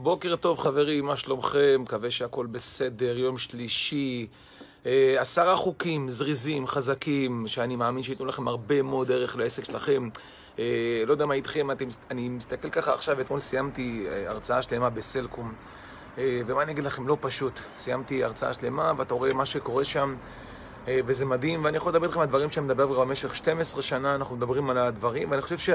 בוקר טוב חברים, מה שלומכם? מקווה שהכל בסדר, יום שלישי. אה, עשרה חוקים זריזים, חזקים, שאני מאמין שייתנו לכם הרבה מאוד ערך לעסק שלכם. אה, לא יודע מה איתכם, אני מסתכל ככה עכשיו, אתמול סיימתי אה, הרצאה שלמה בסלקום, ומה אני אגיד לכם, לא פשוט. סיימתי הרצאה שלמה, ואתה רואה מה שקורה שם, וזה מדהים, ואני יכול לדבר איתכם על דברים שאני מדבר במשך 12 שנה, אנחנו מדברים על הדברים, ואני חושב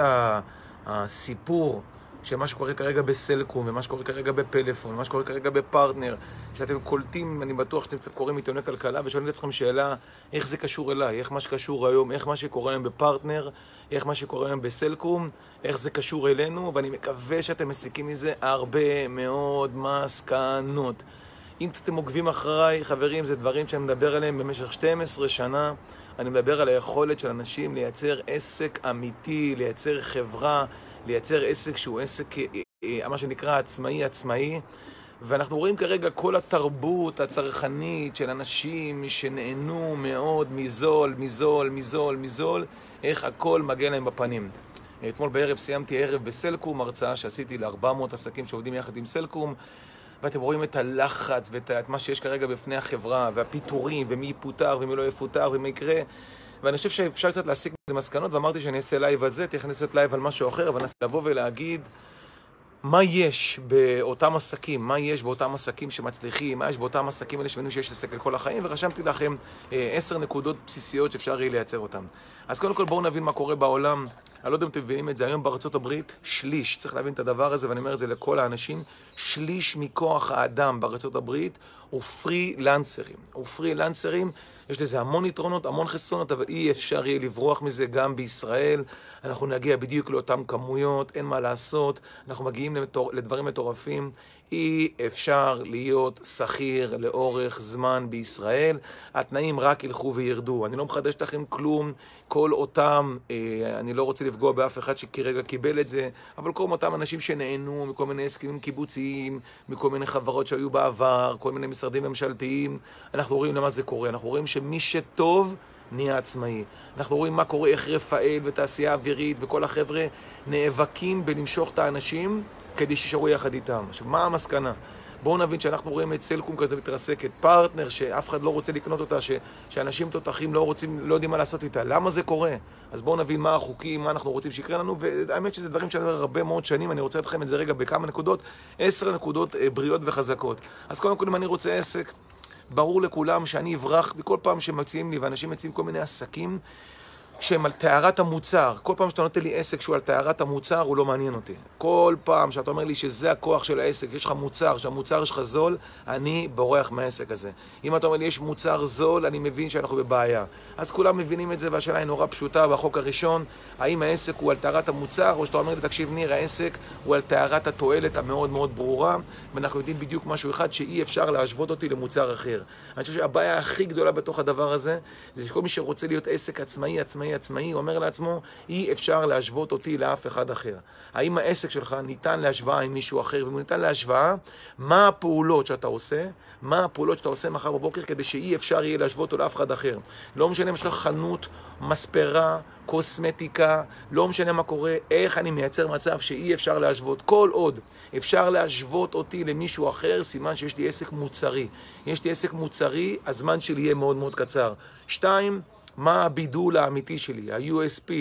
שהסיפור... שה, שמה שקורה כרגע בסלקום, ומה שקורה כרגע בפלאפון, ומה שקורה כרגע בפרטנר, שאתם קולטים, אני בטוח שאתם קצת קוראים עיתוני כלכלה, ושואלים את עצמכם שאלה, איך זה קשור אליי, איך מה שקשור היום, איך מה שקורה היום בפרטנר, איך מה שקורה היום בסלקום, איך זה קשור אלינו, ואני מקווה שאתם מסיקים מזה הרבה מאוד מסקנות. אם אתם עוקבים אחריי, חברים, זה דברים שאני מדבר עליהם במשך 12 שנה. אני מדבר על היכולת של אנשים לייצר עסק אמיתי, לייצר חברה, לייצר עסק שהוא עסק, אה, אה, מה שנקרא, עצמאי עצמאי. ואנחנו רואים כרגע כל התרבות הצרכנית של אנשים שנהנו מאוד מזול, מזול, מזול, מזול, איך הכל מגיע להם בפנים. אתמול בערב סיימתי ערב בסלקום, הרצאה שעשיתי ל-400 עסקים שעובדים יחד עם סלקום, ואתם רואים את הלחץ ואת מה שיש כרגע בפני החברה, והפיטורים, ומי יפוטר ומי לא יפוטר ומה יקרה. ואני חושב שאפשר קצת להסיק מזה מסקנות, ואמרתי שאני אעשה לייב על זה, תכף אני אעשה לייב על משהו אחר, אבל אני לבוא ולהגיד מה יש באותם עסקים, מה יש באותם עסקים שמצליחים, מה יש באותם עסקים האלה שמבינים שיש עסק לכל החיים, ורשמתי לכם אה, עשר נקודות בסיסיות שאפשר יהיה לייצר אותן. אז קודם כל בואו נבין מה קורה בעולם. אני לא יודע אם אתם מבינים את זה, היום בארצות הברית, שליש, צריך להבין את הדבר הזה, ואני אומר את זה לכל האנשים, שליש מכוח האדם בארצות הברית הוא פרילנסרים. הוא פרילנסרים יש לזה המון יתרונות, המון חסרונות, אבל אי אפשר יהיה לברוח מזה גם בישראל. אנחנו נגיע בדיוק לאותן כמויות, אין מה לעשות, אנחנו מגיעים למטור... לדברים מטורפים. אי אפשר להיות שכיר לאורך זמן בישראל, התנאים רק ילכו וירדו. אני לא מחדש לכם כלום, כל אותם, אה, אני לא רוצה לפגוע באף אחד שכרגע קיבל את זה, אבל כל אותם אנשים שנהנו מכל מיני הסכמים קיבוציים, מכל מיני חברות שהיו בעבר, כל מיני משרדים ממשלתיים, אנחנו רואים למה זה קורה. אנחנו רואים שמי שטוב... נהיה עצמאי. אנחנו רואים מה קורה, איך רפאל ותעשייה אווירית וכל החבר'ה נאבקים בלמשוך את האנשים כדי שישארו יחד איתם. עכשיו, מה המסקנה? בואו נבין שאנחנו רואים את סלקום כזה מתרסקת, פרטנר שאף אחד לא רוצה לקנות אותה, ש, שאנשים תותחים לא רוצים, לא יודעים מה לעשות איתה. למה זה קורה? אז בואו נבין מה החוקים, מה אנחנו רוצים שיקרה לנו, והאמת שזה דברים שאני אומר הרבה מאוד שנים, אני רוצה לתת לכם את זה רגע בכמה נקודות, עשר נקודות אה, בריאות וחזקות. אז קודם כל, אם אני רוצה עסק, ברור לכולם שאני אברח בכל פעם שמציעים לי, ואנשים מציעים כל מיני עסקים, שהם על טהרת המוצר. כל פעם שאתה נותן לי עסק שהוא על טהרת המוצר, הוא לא מעניין אותי. כל פעם שאתה אומר לי שזה הכוח של העסק, יש לך מוצר, שהמוצר שלך זול, אני בורח מהעסק הזה. אם אתה אומר לי יש מוצר זול, אני מבין שאנחנו בבעיה. אז כולם מבינים את זה, והשאלה היא נורא פשוטה בחוק הראשון, האם העסק הוא על טהרת המוצר, או שאתה אומר לי, תקשיב ניר, העסק הוא על טהרת התועלת המאוד מאוד ברורה, ואנחנו יודעים בדיוק משהו אחד, שאי אפשר להשוות אותי למוצר אחר. אני חושב שהבעיה הכי גדולה בתוך הדבר הזה, זה שכל מי שרוצה להיות עסק עצמאי, עצמאי, עצמאי, הוא אומר לעצמו, אי אפשר להשוות אותי לאף אחד אחר. האם העסק שלך ניתן להשוואה עם מישהו אחר, ואם ניתן להשוואה, מה הפעולות שאתה עושה, מה הפעולות שאתה עושה מחר בבוקר כדי שאי אפשר יהיה להשוות אותו לאף אחד אחר. לא משנה אם יש לך חנות, מספרה, קוסמטיקה, לא משנה מה קורה, איך אני מייצר מצב שאי אפשר להשוות. כל עוד אפשר להשוות אותי למישהו אחר, סימן שיש לי עסק מוצרי. יש לי עסק מוצרי, הזמן שלי יהיה מאוד מאוד קצר. שתיים, מה הבידול האמיתי שלי, ה-USP,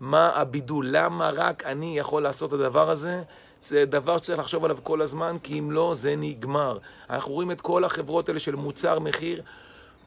מה הבידול, למה רק אני יכול לעשות את הדבר הזה? זה דבר שצריך לחשוב עליו כל הזמן, כי אם לא, זה נגמר. אנחנו רואים את כל החברות האלה של מוצר מחיר,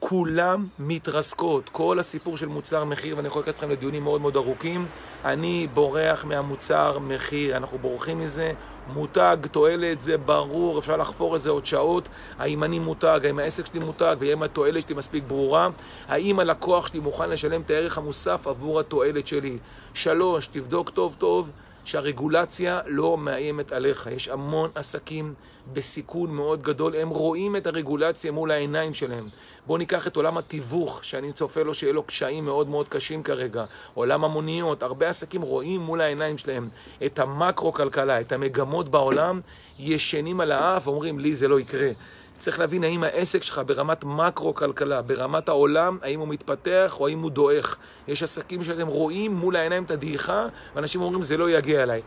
כולם מתרסקות. כל הסיפור של מוצר מחיר, ואני יכול לקחת אתכם לדיונים מאוד מאוד ארוכים, אני בורח מהמוצר מחיר, אנחנו בורחים מזה. מותג, תועלת, זה ברור, אפשר לחפור את זה עוד שעות. האם אני מותג, האם העסק שלי מותג, והאם התועלת שלי מספיק ברורה? האם הלקוח שלי מוכן לשלם את הערך המוסף עבור התועלת שלי? שלוש, תבדוק טוב טוב. שהרגולציה לא מאיימת עליך. יש המון עסקים בסיכון מאוד גדול, הם רואים את הרגולציה מול העיניים שלהם. בואו ניקח את עולם התיווך, שאני צופה לו שיהיה לו קשיים מאוד מאוד קשים כרגע. עולם המוניות, הרבה עסקים רואים מול העיניים שלהם את המקרו-כלכלה, את המגמות בעולם, ישנים על האף ואומרים לי זה לא יקרה. צריך להבין האם העסק שלך ברמת מקרו-כלכלה, ברמת העולם, האם הוא מתפתח או האם הוא דועך. יש עסקים שאתם רואים מול העיניים את הדעיכה, ואנשים אומרים זה לא יגיע אליי.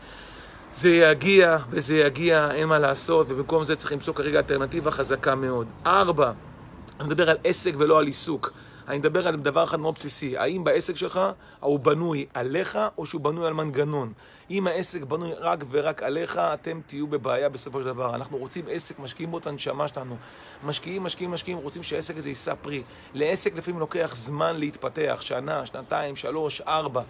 זה יגיע וזה יגיע, אין מה לעשות, ובמקום זה צריך למצוא כרגע אלטרנטיבה חזקה מאוד. ארבע, אני מדבר על עסק ולא על עיסוק. אני מדבר על דבר אחד מאוד בסיסי, האם בעסק שלך הוא בנוי עליך או שהוא בנוי על מנגנון? אם העסק בנוי רק ורק עליך, אתם תהיו בבעיה בסופו של דבר. אנחנו רוצים עסק, משקיעים בו את הנשמה שלנו. משקיעים, משקיעים, משקיעים, רוצים שהעסק הזה יישא פרי. לעסק לפעמים לוקח זמן להתפתח, שנה, שנתיים, שלוש, ארבע.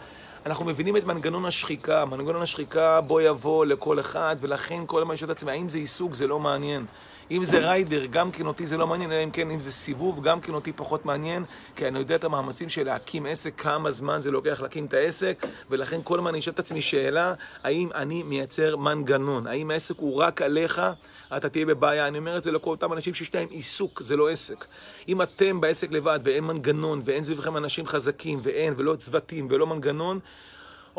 אנחנו מבינים את מנגנון השחיקה, מנגנון השחיקה בוא יבוא לכל אחד, ולכן כל הזמן יש את עצמי, האם זה עיסוק זה לא מעניין. אם זה ריידר, גם כן אותי זה לא מעניין, אלא אם כן אם זה סיבוב, גם כן אותי פחות מעניין, כי אני יודע את המאמצים של להקים עסק, כמה זמן זה לוקח להקים את העסק, ולכן כל הזמן אני אשאל את עצמי שאלה, האם אני מייצר מנגנון? האם העסק הוא רק עליך? אתה תהיה בבעיה. אני אומר את זה לכל אותם אנשים שיש להם עיסוק, זה לא עסק. אם אתם בעסק לבד ואין מנגנון ואין סביבכם אנשים חזקים ואין ולא צוותים ולא מנגנון,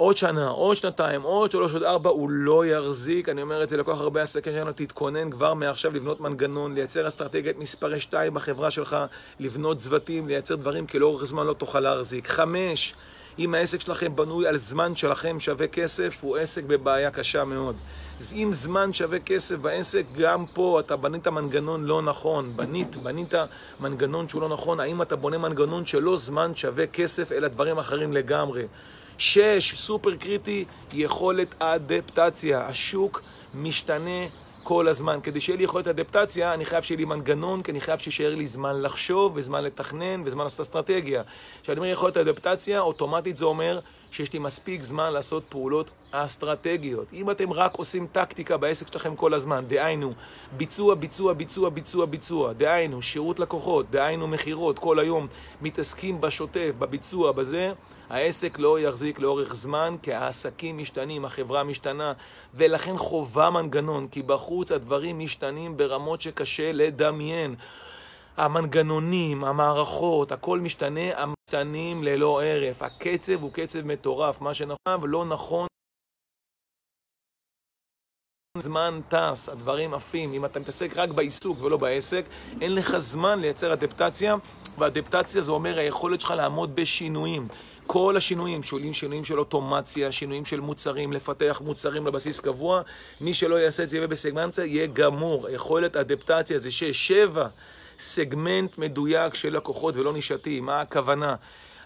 עוד שנה, עוד שנתיים, עוד שלוש, עוד ארבע, הוא לא יחזיק. אני אומר את זה לכל כך הרבה עסקים שלנו, תתכונן כבר מעכשיו לבנות מנגנון, לייצר אסטרטגיית מספרי שתיים בחברה שלך, לבנות צוותים, לייצר דברים, כי לאורך זמן לא תוכל להחזיק. חמש, אם העסק שלכם בנוי על זמן שלכם שווה כסף, הוא עסק בבעיה קשה מאוד. אז אם זמן שווה כסף בעסק, גם פה אתה בנית מנגנון לא נכון. בנית, בנית מנגנון שהוא לא נכון. האם אתה בונה מנגנון שלא זמן שווה כסף, אלא דברים אחרים לגמרי. שש, סופר קריטי, יכולת אדפטציה. השוק משתנה כל הזמן. כדי שיהיה לי יכולת אדפטציה, אני חייב שיהיה לי מנגנון, כי אני חייב שישאר לי זמן לחשוב, וזמן לתכנן, וזמן לעשות אסטרטגיה. כשאני אומר יכולת אדפטציה, אוטומטית זה אומר שיש לי מספיק זמן לעשות פעולות אסטרטגיות. אם אתם רק עושים טקטיקה בעסק שלכם כל הזמן, דהיינו, ביצוע, ביצוע, ביצוע, ביצוע, ביצוע, דהיינו, שירות לקוחות, דהיינו, מכירות, כל היום מתעסקים בשוטף, בביצוע, בזה, העסק לא יחזיק לאורך זמן, כי העסקים משתנים, החברה משתנה, ולכן חובה מנגנון, כי בחוץ הדברים משתנים ברמות שקשה לדמיין. המנגנונים, המערכות, הכל משתנה, המשתנים ללא הרף. הקצב הוא קצב מטורף, מה שנכון ולא נכון. זמן טס, הדברים עפים. אם אתה מתעסק רק בעיסוק ולא בעסק, אין לך זמן לייצר אדפטציה, ואדפטציה זה אומר היכולת שלך לעמוד בשינויים. כל השינויים, שואלים שינויים של אוטומציה, שינויים של מוצרים, לפתח מוצרים לבסיס קבוע, מי שלא יעשה את זה יהיה בסגמנציה, יהיה גמור. יכולת אדפטציה זה שש, שבע. סגמנט מדויק של לקוחות ולא נישתי. מה הכוונה?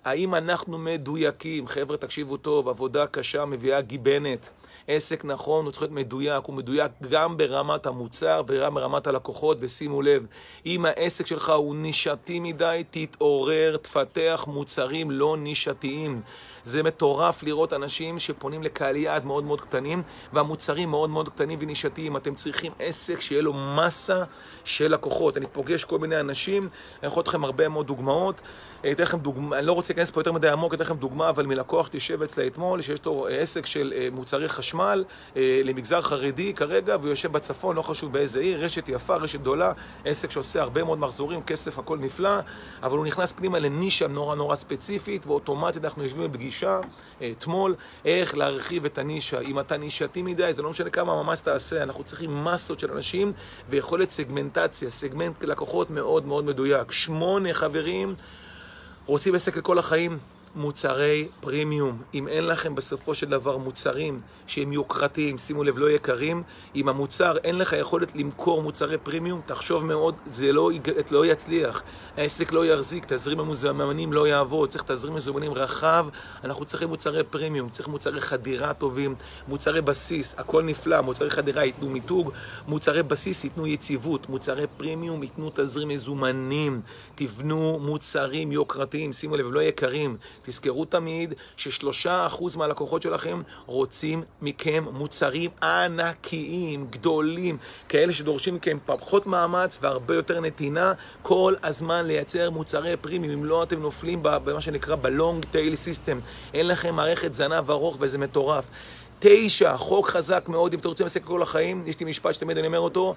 האם אנחנו מדויקים? חבר'ה, תקשיבו טוב, עבודה קשה מביאה גיבנת. עסק נכון הוא צריך להיות מדויק, הוא מדויק גם ברמת המוצר וגם ברמת הלקוחות, ושימו לב, אם העסק שלך הוא נישתי מדי, תתעורר, תפתח מוצרים לא נישתיים. זה מטורף לראות אנשים שפונים לקהל יעד מאוד מאוד קטנים, והמוצרים מאוד מאוד קטנים ונישתיים. אתם צריכים עסק שיהיה לו מסה של לקוחות. אני פוגש כל מיני אנשים, אני יכול לתת לכם הרבה מאוד דוגמאות. אתן לכם דוגמה, אני לא רוצה להיכנס פה יותר מדי עמוק, אתן לכם דוגמה, אבל מלקוח תשב אצלה אתמול, שיש לו עסק של אה, מוצרי חשמל אה, למגזר חרדי כרגע, והוא יושב בצפון, לא חשוב באיזה עיר, רשת יפה, רשת גדולה, עסק שעושה הרבה מאוד מחזורים, כסף, הכל נפלא, אבל הוא נכנס פנימה לנישה נורא נורא ספציפית, ואוטומטית אנחנו יושבים בפגישה אה, אתמול, איך להרחיב את הנישה. אם אתה נישתי מדי, זה לא משנה כמה ממש תעשה, אנחנו צריכים מסות של אנשים ויכולת סגמנטציה, סגמנט לקוחות מאוד מאוד מדויק. שמונה חברים רוצים עסק לכל החיים? מוצרי פרימיום. אם אין לכם בסופו של דבר מוצרים שהם יוקרתיים, שימו לב, לא יקרים, אם המוצר, אין לך יכולת למכור מוצרי פרימיום, תחשוב מאוד, זה לא, לא יצליח. העסק לא יחזיק, תזרים המוזמנים לא יעבוד, צריך תזרים מזומנים רחב, אנחנו צריכים מוצרי פרימיום, צריך מוצרי חדירה טובים, מוצרי בסיס, הכל נפלא, מוצרי חדירה ייתנו מיתוג, מוצרי בסיס ייתנו יציבות, מוצרי פרימיום ייתנו תזרים מזומנים, תבנו מוצרים יוקרתיים, שימו לב, לא יקרים. תזכרו תמיד ששלושה אחוז מהלקוחות שלכם רוצים מכם מוצרים ענקיים, גדולים, כאלה שדורשים מכם פחות מאמץ והרבה יותר נתינה, כל הזמן לייצר מוצרי פרימיום, אם לא אתם נופלים במה שנקרא בלונג טייל סיסטם, אין לכם מערכת זנב ארוך וזה מטורף. תשע, חוק חזק מאוד, אם אתם רוצים לעסק כל החיים, יש לי משפט שתמיד אני אומר אותו,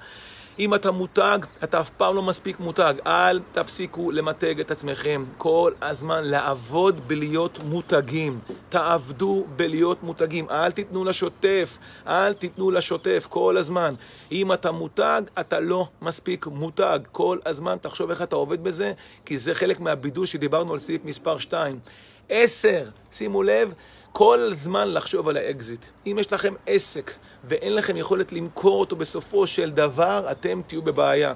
אם אתה מותג, אתה אף פעם לא מספיק מותג. אל תפסיקו למתג את עצמכם. כל הזמן לעבוד בלהיות מותגים. תעבדו בלהיות מותגים. אל תיתנו לשוטף. אל תיתנו לשוטף כל הזמן. אם אתה מותג, אתה לא מספיק מותג. כל הזמן תחשוב איך אתה עובד בזה, כי זה חלק מהבידול שדיברנו על סעיף מספר 2. עשר, שימו לב, כל זמן לחשוב על האקזיט. אם יש לכם עסק ואין לכם יכולת למכור אותו בסופו של דבר, אתם תהיו בבעיה.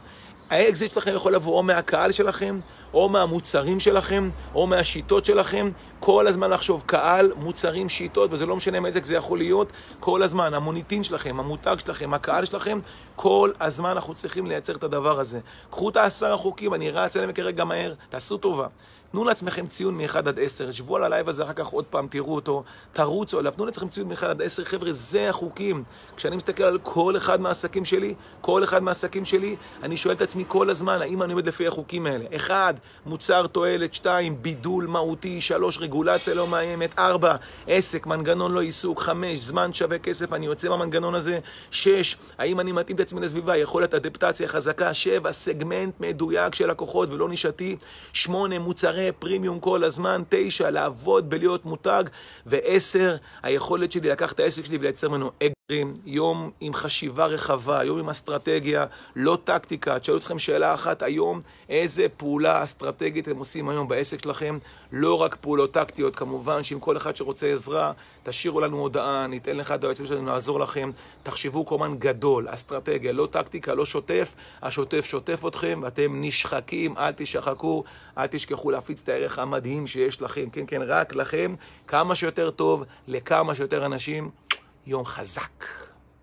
האקזיט שלכם יכול לבוא או מהקהל שלכם, או מהמוצרים שלכם, או מהשיטות שלכם. כל הזמן לחשוב קהל, מוצרים, שיטות, וזה לא משנה מאיזה זה יכול להיות, כל הזמן. המוניטין שלכם, המותג שלכם, הקהל שלכם, כל הזמן אנחנו צריכים לייצר את הדבר הזה. קחו את העשרה חוקים, אני רץ אליהם כרגע מהר, תעשו טובה. תנו לעצמכם ציון מ-1 עד 10, שבו על הלייב הזה, אחר כך עוד פעם תראו אותו, תרוצו עליו, תנו לעצמכם ציון מ-1 עד 10, חבר'ה, זה החוקים. כשאני מסתכל על כל אחד מהעסקים שלי, כל אחד מהעסקים שלי, אני שואל את עצמי כל הזמן, האם אני עומד לפי החוקים האלה? 1. מוצר תועלת, 2. בידול מהותי, 3. רגולציה לא מאיימת, 4. עסק, מנגנון לא עיסוק, 5. זמן שווה כסף, אני יוצא מהמנגנון הזה, 6. האם אני מתאים את עצמי לסביבה, יכולת אדפטציה חזקה, 7. סגמנט מדויק של לקוחות ולא נישתי, 8. מוצרי פרימיום כל הזמן, תשע, לעבוד בלהיות מותג, ועשר, היכולת שלי לקחת את העסק שלי ולייצר ממנו אגרים, יום עם חשיבה רחבה, יום עם אסטרטגיה, לא טקטיקה. תשאלו אתכם שאלה אחת היום, איזה פעולה אסטרטגית אתם עושים היום בעסק שלכם? לא רק פעולות טקטיות, כמובן שאם כל אחד שרוצה עזרה, תשאירו לנו הודעה, ניתן לך את היועצים שלנו לעזור לכם. תחשבו קומן גדול, אסטרטגיה, לא טקטיקה, לא שוטף, השוטף שוטף אתכם, ואתם נשחקים, אל תשחקו, אל תשכחו להפעיל. להפיץ את הערך המדהים שיש לכם, כן, כן, רק לכם, כמה שיותר טוב, לכמה שיותר אנשים. יום חזק.